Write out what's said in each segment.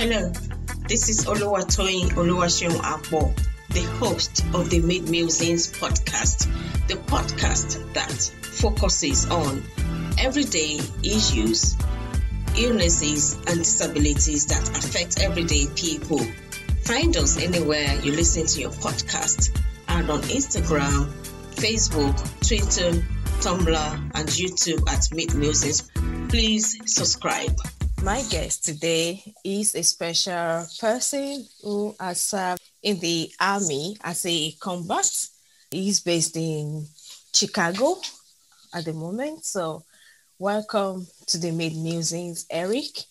Hello, this is Oluwatoyin Oluwaseun Akbo, the host of the Mid Musings podcast, the podcast that focuses on everyday issues, illnesses, and disabilities that affect everyday people. Find us anywhere you listen to your podcast and on Instagram, Facebook, Twitter, Tumblr, and YouTube at Mid Musings. Please subscribe. My guest today is a special person who has served in the army as a combat. He's based in Chicago at the moment. So, welcome to the Mid Musings, Eric.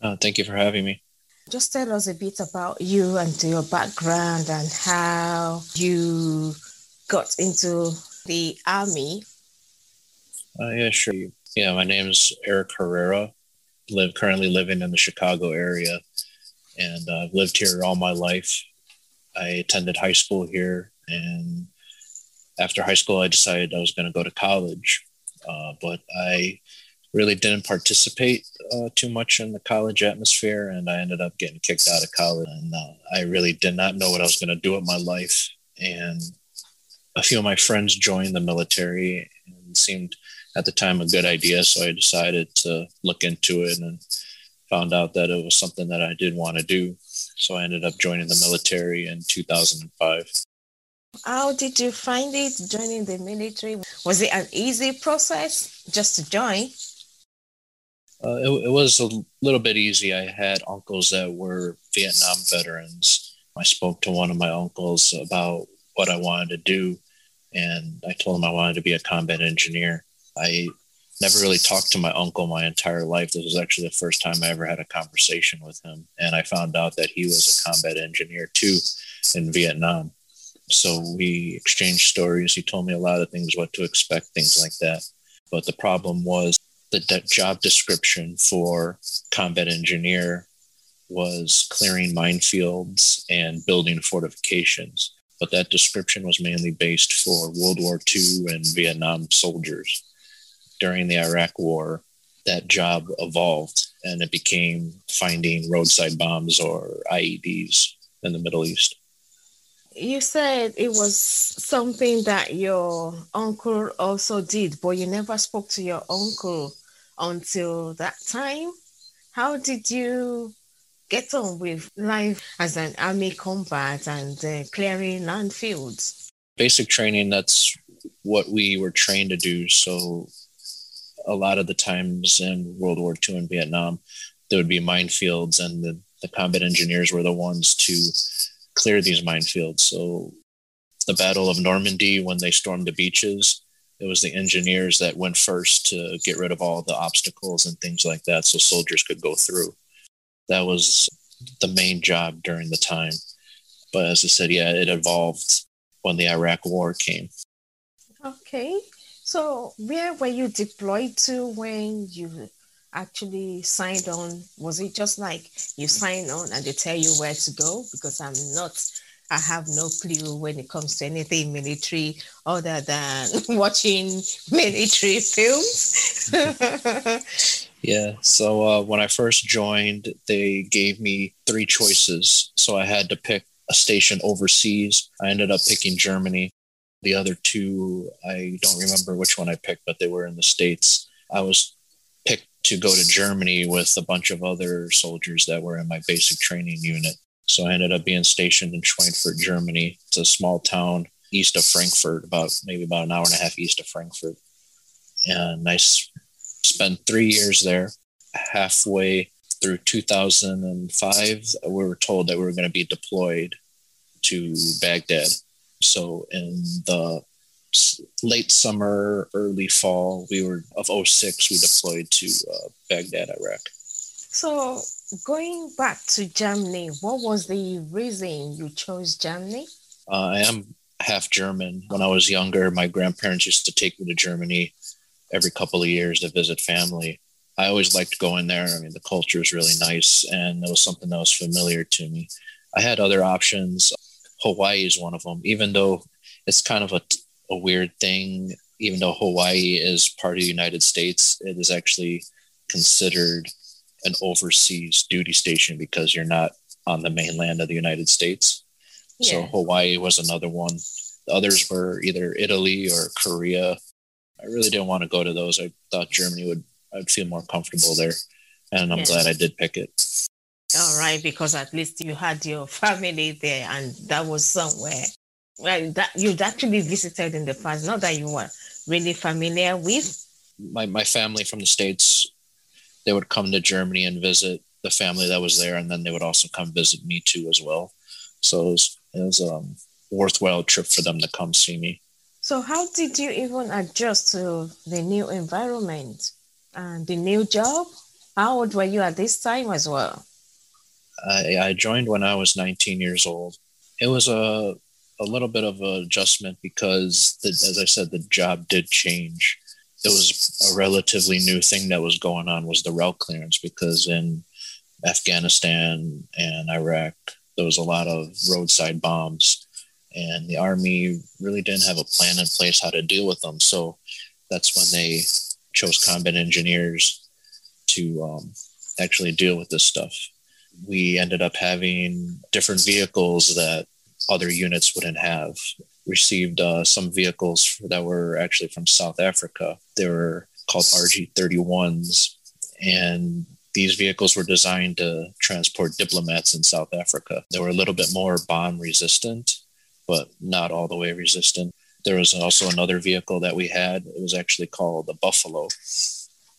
Uh, thank you for having me. Just tell us a bit about you and your background and how you got into the army. Uh, yeah, sure. Yeah, my name is Eric Herrera live currently living in the Chicago area, and uh, I've lived here all my life. I attended high school here, and after high school, I decided I was going to go to college, uh, but I really didn't participate uh, too much in the college atmosphere, and I ended up getting kicked out of college. And uh, I really did not know what I was going to do with my life. And a few of my friends joined the military and seemed at the time a good idea. So I decided to look into it and found out that it was something that I did want to do. So I ended up joining the military in 2005. How did you find it joining the military? Was it an easy process just to join? Uh, it, it was a little bit easy. I had uncles that were Vietnam veterans. I spoke to one of my uncles about what I wanted to do, and I told him I wanted to be a combat engineer. I never really talked to my uncle my entire life. This was actually the first time I ever had a conversation with him. And I found out that he was a combat engineer too in Vietnam. So we exchanged stories. He told me a lot of things, what to expect, things like that. But the problem was the de- job description for combat engineer was clearing minefields and building fortifications. But that description was mainly based for World War II and Vietnam soldiers during the Iraq War, that job evolved and it became finding roadside bombs or IEDs in the Middle East. You said it was something that your uncle also did, but you never spoke to your uncle until that time. How did you get on with life as an army combat and uh, clearing land fields? Basic training, that's what we were trained to do. So a lot of the times in World War II and Vietnam, there would be minefields, and the, the combat engineers were the ones to clear these minefields. So, the Battle of Normandy, when they stormed the beaches, it was the engineers that went first to get rid of all the obstacles and things like that so soldiers could go through. That was the main job during the time. But as I said, yeah, it evolved when the Iraq War came. Okay. So, where were you deployed to when you actually signed on? Was it just like you sign on and they tell you where to go? Because I'm not, I have no clue when it comes to anything military other than watching military films. yeah. So, uh, when I first joined, they gave me three choices. So, I had to pick a station overseas. I ended up picking Germany. The other two, I don't remember which one I picked, but they were in the States. I was picked to go to Germany with a bunch of other soldiers that were in my basic training unit. So I ended up being stationed in Schweinfurt, Germany. It's a small town east of Frankfurt, about maybe about an hour and a half east of Frankfurt. And I spent three years there. Halfway through 2005, we were told that we were going to be deployed to Baghdad. So in the late summer, early fall, we were of 06, we deployed to uh, Baghdad, Iraq. So going back to Germany, what was the reason you chose Germany? Uh, I am half German. When I was younger, my grandparents used to take me to Germany every couple of years to visit family. I always liked going there. I mean, the culture is really nice, and it was something that was familiar to me. I had other options. Hawaii is one of them, even though it's kind of a, a weird thing. Even though Hawaii is part of the United States, it is actually considered an overseas duty station because you're not on the mainland of the United States. Yeah. So Hawaii was another one. The others were either Italy or Korea. I really didn't want to go to those. I thought Germany would I'd feel more comfortable there. And I'm glad I did pick it. All right, because at least you had your family there and that was somewhere well, that you'd actually visited in the past, not that you were really familiar with. My my family from the States, they would come to Germany and visit the family that was there, and then they would also come visit me too as well. So it was, it was a um, worthwhile trip for them to come see me. So how did you even adjust to the new environment and the new job? How old were you at this time as well? I, I joined when I was 19 years old. It was a a little bit of an adjustment because, the, as I said, the job did change. It was a relatively new thing that was going on was the route clearance because in Afghanistan and Iraq there was a lot of roadside bombs, and the army really didn't have a plan in place how to deal with them. So that's when they chose combat engineers to um, actually deal with this stuff. We ended up having different vehicles that other units wouldn't have. Received uh, some vehicles that were actually from South Africa. They were called RG 31s, and these vehicles were designed to transport diplomats in South Africa. They were a little bit more bomb resistant, but not all the way resistant. There was also another vehicle that we had. It was actually called the Buffalo.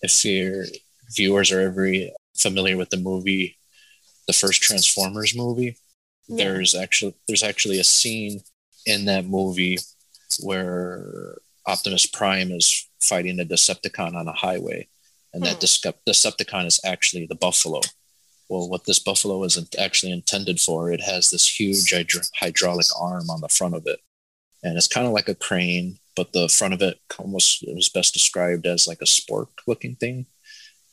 If your viewers are ever familiar with the movie, the first Transformers movie, yeah. There's actually there's actually a scene in that movie where Optimus Prime is fighting a Decepticon on a highway, and hmm. that Decepticon is actually the Buffalo. Well, what this Buffalo isn't actually intended for, it has this huge hydraulic arm on the front of it, and it's kind of like a crane, but the front of it almost it was best described as like a spork-looking thing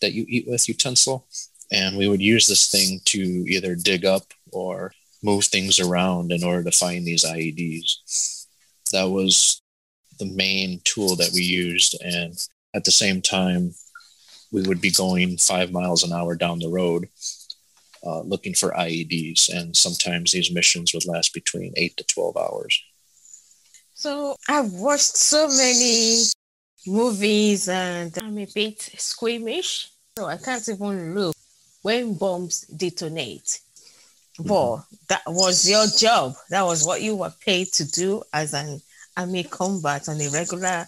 that you eat with utensil. And we would use this thing to either dig up or move things around in order to find these IEDs. That was the main tool that we used. And at the same time, we would be going five miles an hour down the road uh, looking for IEDs. And sometimes these missions would last between eight to 12 hours. So I've watched so many movies and I'm a bit squeamish. So I can't even look when bombs detonate. Mm-hmm. But that was your job. That was what you were paid to do as an army combat on a regular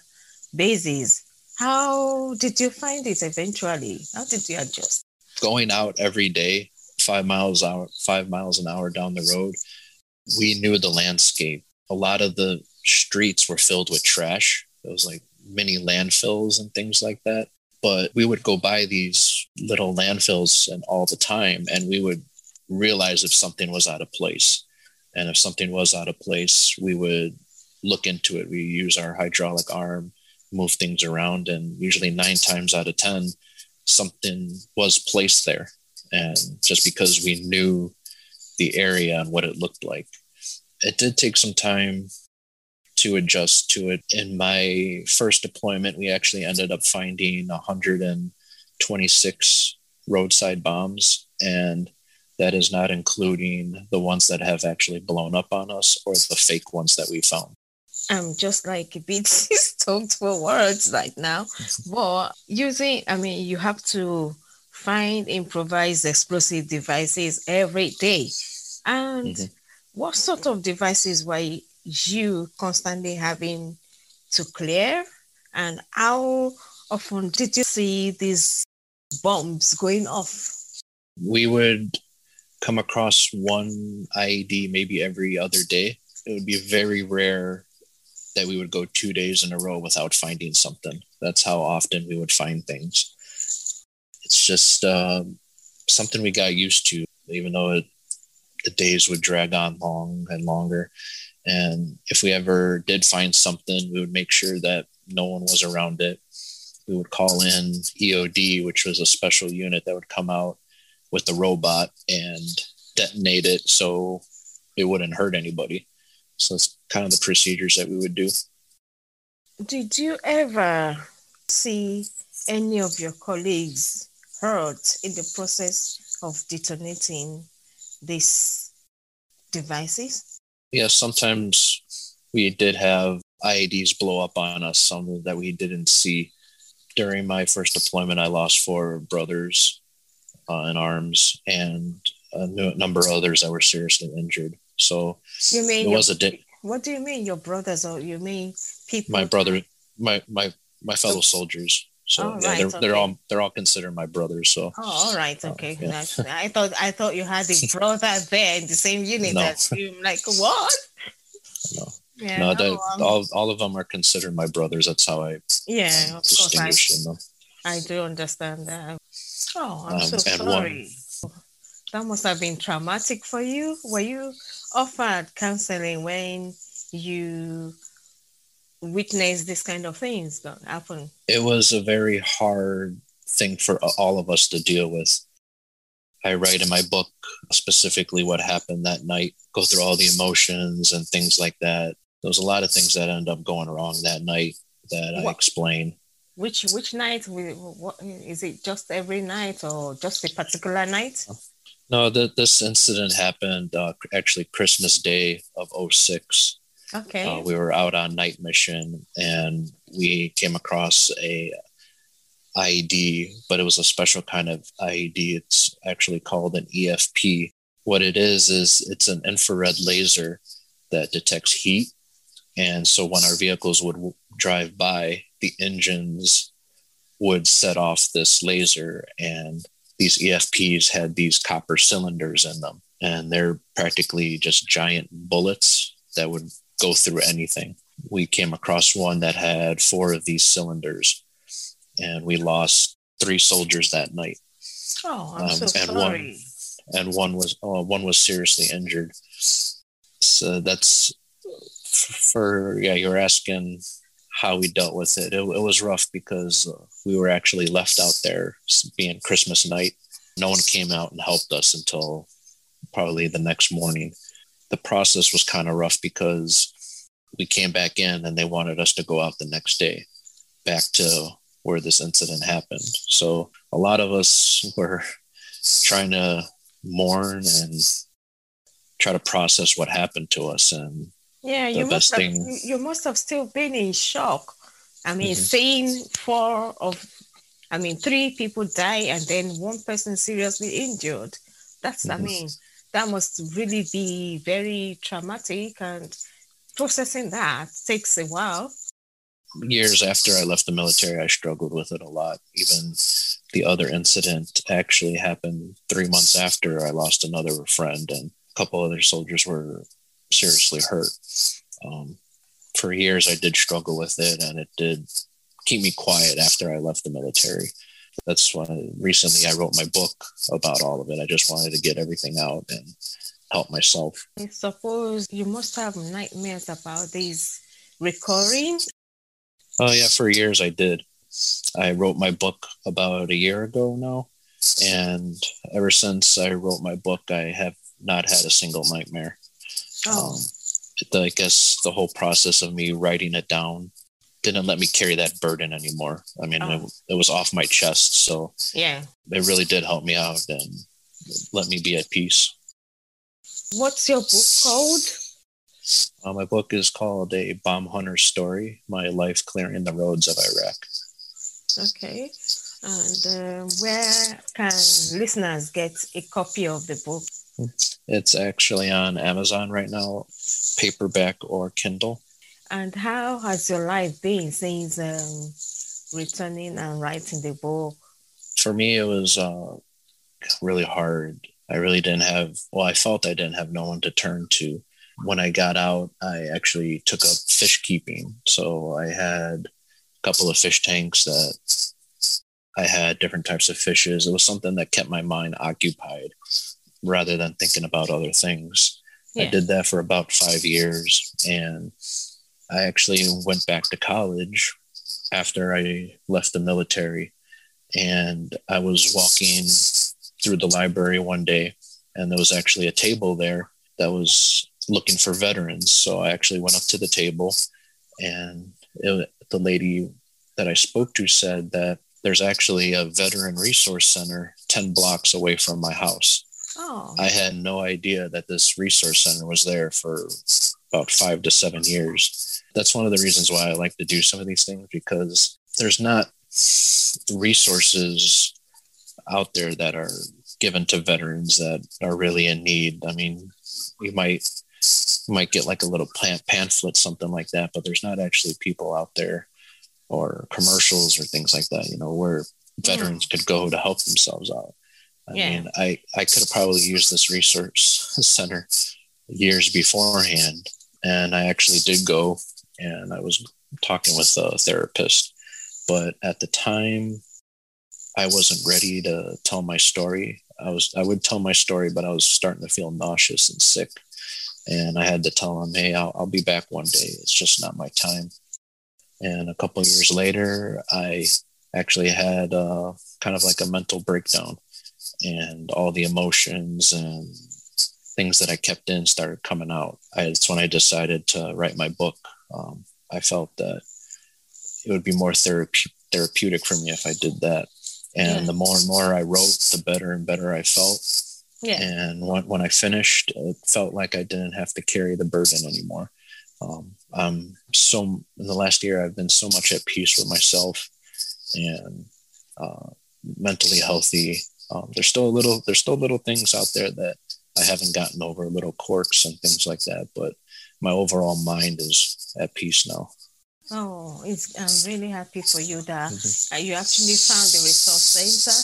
basis. How did you find it eventually? How did you adjust? Going out every day, five miles hour, five miles an hour down the road, we knew the landscape. A lot of the streets were filled with trash. It was like mini landfills and things like that. But we would go by these little landfills and all the time, and we would realize if something was out of place. And if something was out of place, we would look into it. We use our hydraulic arm, move things around, and usually nine times out of 10, something was placed there. And just because we knew the area and what it looked like, it did take some time to adjust to it. In my first deployment, we actually ended up finding 126 roadside bombs. And that is not including the ones that have actually blown up on us or the fake ones that we found. I'm just like a bit stoked for words right now. But using, I mean, you have to find improvised explosive devices every day. And mm-hmm. what sort of devices were you constantly having to clear? And how often did you see these bombs going off? We would come across one IED maybe every other day. It would be very rare that we would go two days in a row without finding something. That's how often we would find things. It's just uh, something we got used to, even though it, the days would drag on long and longer. And if we ever did find something, we would make sure that no one was around it. We would call in EOD, which was a special unit that would come out with the robot and detonate it so it wouldn't hurt anybody. So it's kind of the procedures that we would do. Did you ever see any of your colleagues hurt in the process of detonating these devices? Yeah, sometimes we did have IEDs blow up on us, some that we didn't see. During my first deployment, I lost four brothers uh, in arms and a number of others that were seriously injured. So you mean it was a di- what do you mean your brothers or you mean people my brother my my my fellow soldiers so yeah, right, they're, okay. they're all they're all considered my brothers. So oh, all right, uh, okay. Uh, yeah. I thought I thought you had a brother there in the same unit no. as you. Like what? No, yeah, no, no um, all all of them are considered my brothers. That's how I yeah, um, of distinguish course I, them. I do understand that. Oh, I'm um, so sorry. One, that must have been traumatic for you. Were you offered counseling when you witnessed this kind of things happen? It was a very hard thing for all of us to deal with. I write in my book specifically what happened that night, go through all the emotions and things like that. There was a lot of things that ended up going wrong that night that what? I explain. Which which night? We what is it? Just every night or just a particular night? No, the, this incident happened uh, actually Christmas Day of 06. Okay. Uh, we were out on night mission and we came across a IED, but it was a special kind of IED. It's actually called an EFP. What it is is it's an infrared laser that detects heat, and so when our vehicles would w- drive by, the engines would set off this laser, and these EFPs had these copper cylinders in them, and they're practically just giant bullets that would go through anything. We came across one that had four of these cylinders, and we lost three soldiers that night. Oh, I'm um, so and sorry. One, and one was uh, one was seriously injured. So that's for yeah. You're asking how we dealt with it. It, it was rough because we were actually left out there being Christmas night. No one came out and helped us until probably the next morning. The process was kind of rough because we came back in and they wanted us to go out the next day back to where this incident happened. So a lot of us were trying to mourn and try to process what happened to us and yeah, you must have, thing... you must have still been in shock. I mean, mm-hmm. seeing four of, I mean, three people die and then one person seriously injured. That's, mm-hmm. I mean, that must really be very traumatic and processing that takes a while. Years after I left the military, I struggled with it a lot. Even the other incident actually happened three months after I lost another friend, and a couple other soldiers were seriously hurt. Um, for years, I did struggle with it, and it did keep me quiet after I left the military. That's why recently I wrote my book about all of it. I just wanted to get everything out and help myself. I suppose you must have nightmares about these recurring. Oh, yeah, for years I did. I wrote my book about a year ago now. And ever since I wrote my book, I have not had a single nightmare. Oh. Um, the, I guess the whole process of me writing it down didn't let me carry that burden anymore. I mean, oh. it, it, was off my chest. So yeah, it really did help me out and let me be at peace. What's your book called? Uh, my book is called A Bomb Hunter Story My Life Clearing the Roads of Iraq. Okay. And uh, where can listeners get a copy of the book? It's actually on Amazon right now, paperback or Kindle. And how has your life been since um, returning and writing the book? For me, it was uh, really hard. I really didn't have, well, I felt I didn't have no one to turn to. When I got out, I actually took up fish keeping. So I had a couple of fish tanks that I had different types of fishes. It was something that kept my mind occupied rather than thinking about other things. Yeah. I did that for about five years. And I actually went back to college after I left the military. And I was walking through the library one day, and there was actually a table there that was looking for veterans. So I actually went up to the table, and it, the lady that I spoke to said that there's actually a veteran resource center 10 blocks away from my house. Oh. I had no idea that this resource center was there for about five to seven years. That's one of the reasons why I like to do some of these things because there's not resources out there that are given to veterans that are really in need. I mean, you might you might get like a little plant pamphlet, something like that, but there's not actually people out there or commercials or things like that, you know, where veterans could go to help themselves out. I Yeah. mean, I, I could have probably used this resource center years beforehand. And I actually did go and I was talking with a therapist. But at the time, I wasn't ready to tell my story. I was I would tell my story, but I was starting to feel nauseous and sick. And I had to tell him, hey, I'll, I'll be back one day. It's just not my time. And a couple years later, I actually had uh, kind of like a mental breakdown, and all the emotions and things that I kept in started coming out. I, it's when I decided to write my book. Um, I felt that it would be more therape- therapeutic for me if I did that. And Yeah. the more and more I wrote, the better and better I felt. Yeah. And when, when I finished, it felt like I didn't have to carry the burden anymore. Um, I'm so in the last year, I've been so much at peace with myself and uh, mentally healthy. Um, there's still a little, there's still little things out there that I haven't gotten over, little quirks and things like that. But my overall mind is at peace now. Oh, it's, I'm really happy for you that Mhm. uh, you actually found the resource center.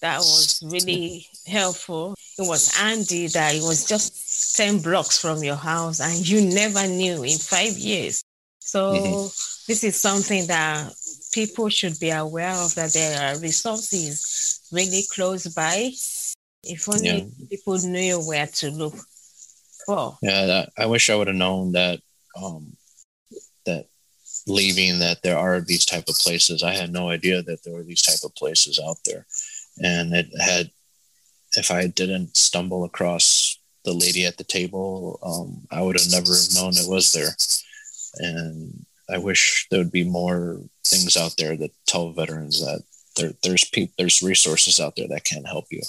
That was really helpful. It was Andy that it was just 10 blocks from your house and you never knew in five years. So Mhm. this is something that people should be aware of that there are resources really close by. If only Yeah. people knew where to look for. Yeah, that, I wish I would have known that. Um, that leaving that there are these type of places. I had no idea that there were these type of places out there, and it had. If I didn't stumble across the lady at the table, um, I would have never known it was there. And I wish there would be more things out there that tell veterans that there, there's peop there's resources out there that can help you.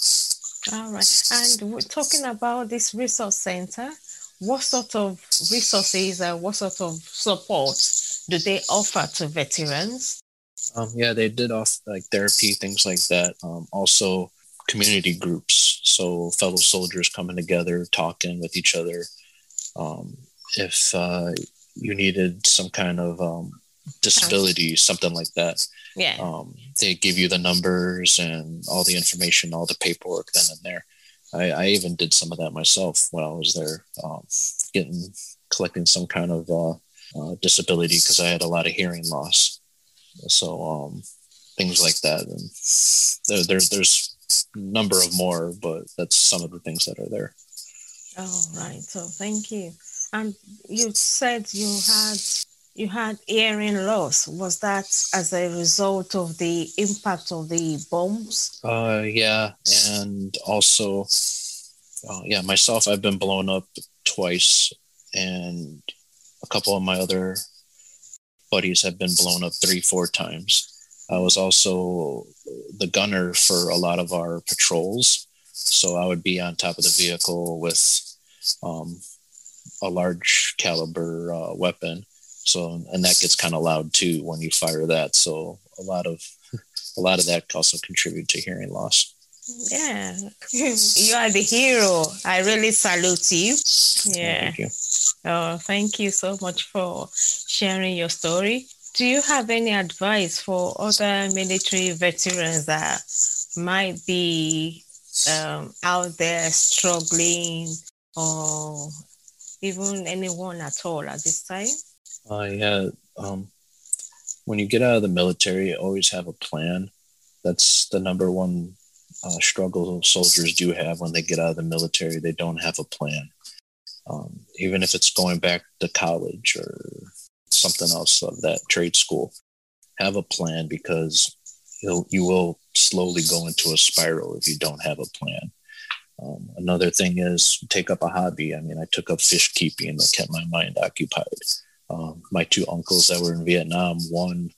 All right. And we're talking about this resource center. What sort of resources and what sort of support do they offer to veterans? Um, yeah, they did offer like therapy, things like that. Um, also, community groups. So, fellow soldiers coming together, talking with each other. Um, if uh, you needed some kind of um, disability, something like that, Yeah. um, they give you the numbers and all the information, all the paperwork then and there. I, I even did some of that myself when I was there, um, getting collecting some kind of uh, uh, disability because I had a lot of hearing loss. So um, things like that, and there, there there's a number of more, but that's some of the things that are there. All right. So thank you. And you said you had you had hearing loss. Was that as a result of the impact of the bombs? Uh, yeah, and also, uh, yeah, myself, I've been blown up twice, and a couple of my other buddies have been blown up three, four times. I was also the gunner for a lot of our patrols, so I would be on top of the vehicle with um, a large caliber uh, weapon. So, and that gets kind of loud too when you fire that. So, a lot of a lot of that also contribute to hearing loss. Yeah. you are the hero. I really salute you. Yeah. Thank you. Oh, thank you so much for sharing your story. Do you have any advice for other military veterans that might be um, out there struggling or even anyone at all at this time? Uh, yeah. Um, when you get out of the military, always have a plan. That's the number one uh, struggle soldiers do have when they get out of the military. They don't have a plan. Um, even if it's going back to college or something else of that trade school, have a plan because you'll, you will slowly go into a spiral if you don't have a plan. Um, another thing is take up a hobby. I mean, I took up fish keeping that kept my mind occupied. Um, my two uncles that were in Vietnam, one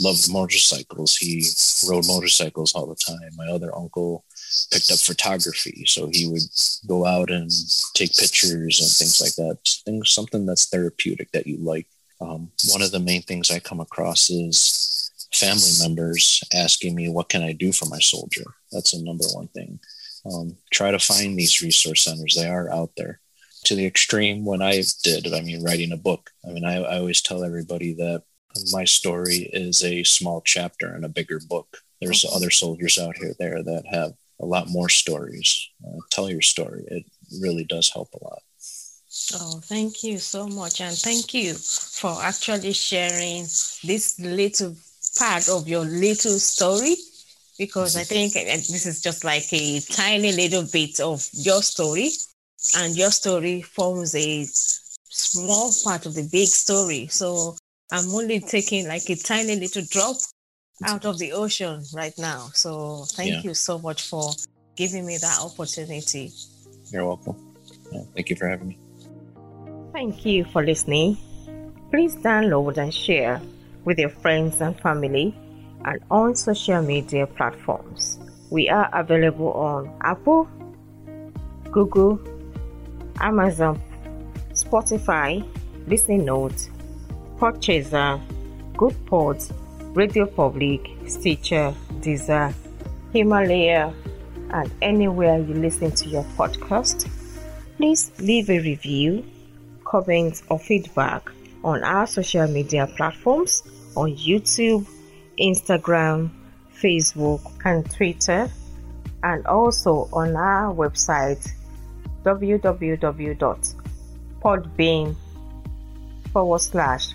loved motorcycles. He rode motorcycles all the time. My other uncle picked up photography, so he would go out and take pictures and things like that. Things something that's therapeutic that you like. Um, one of the main things I come across is family members asking me, "What can I do for my soldier?" That's a number one thing. Um, try to find these resource centers; they are out there. To the extreme, when I did, I mean, writing a book. I mean, I, I always tell everybody that my story is a small chapter in a bigger book. There's other soldiers out here there that have a lot more stories. Uh, tell your story. It really does help a lot. Oh, thank you so much. And thank you for actually sharing this little part of your little story because I think this is just like a tiny little bit of your story, and your story forms a small part of the big story. So I'm only taking like a tiny little drop out of the ocean right now. So thank yeah. you so much for giving me that opportunity. You're welcome. Yeah, thank you for having me. Thank you for listening. Please download and share with your friends and family and on social media platforms. We are available on Apple, Google, Amazon, Spotify, Listening Notes, Podchaser, Goodpods, Radio Public, Stitcher, Deezer, Himalaya, and anywhere you listen to your podcast. Please leave a review, comment, or feedback on our social media platforms on YouTube, Instagram, Facebook, and Twitter, and also on our website www.podbean forward slash.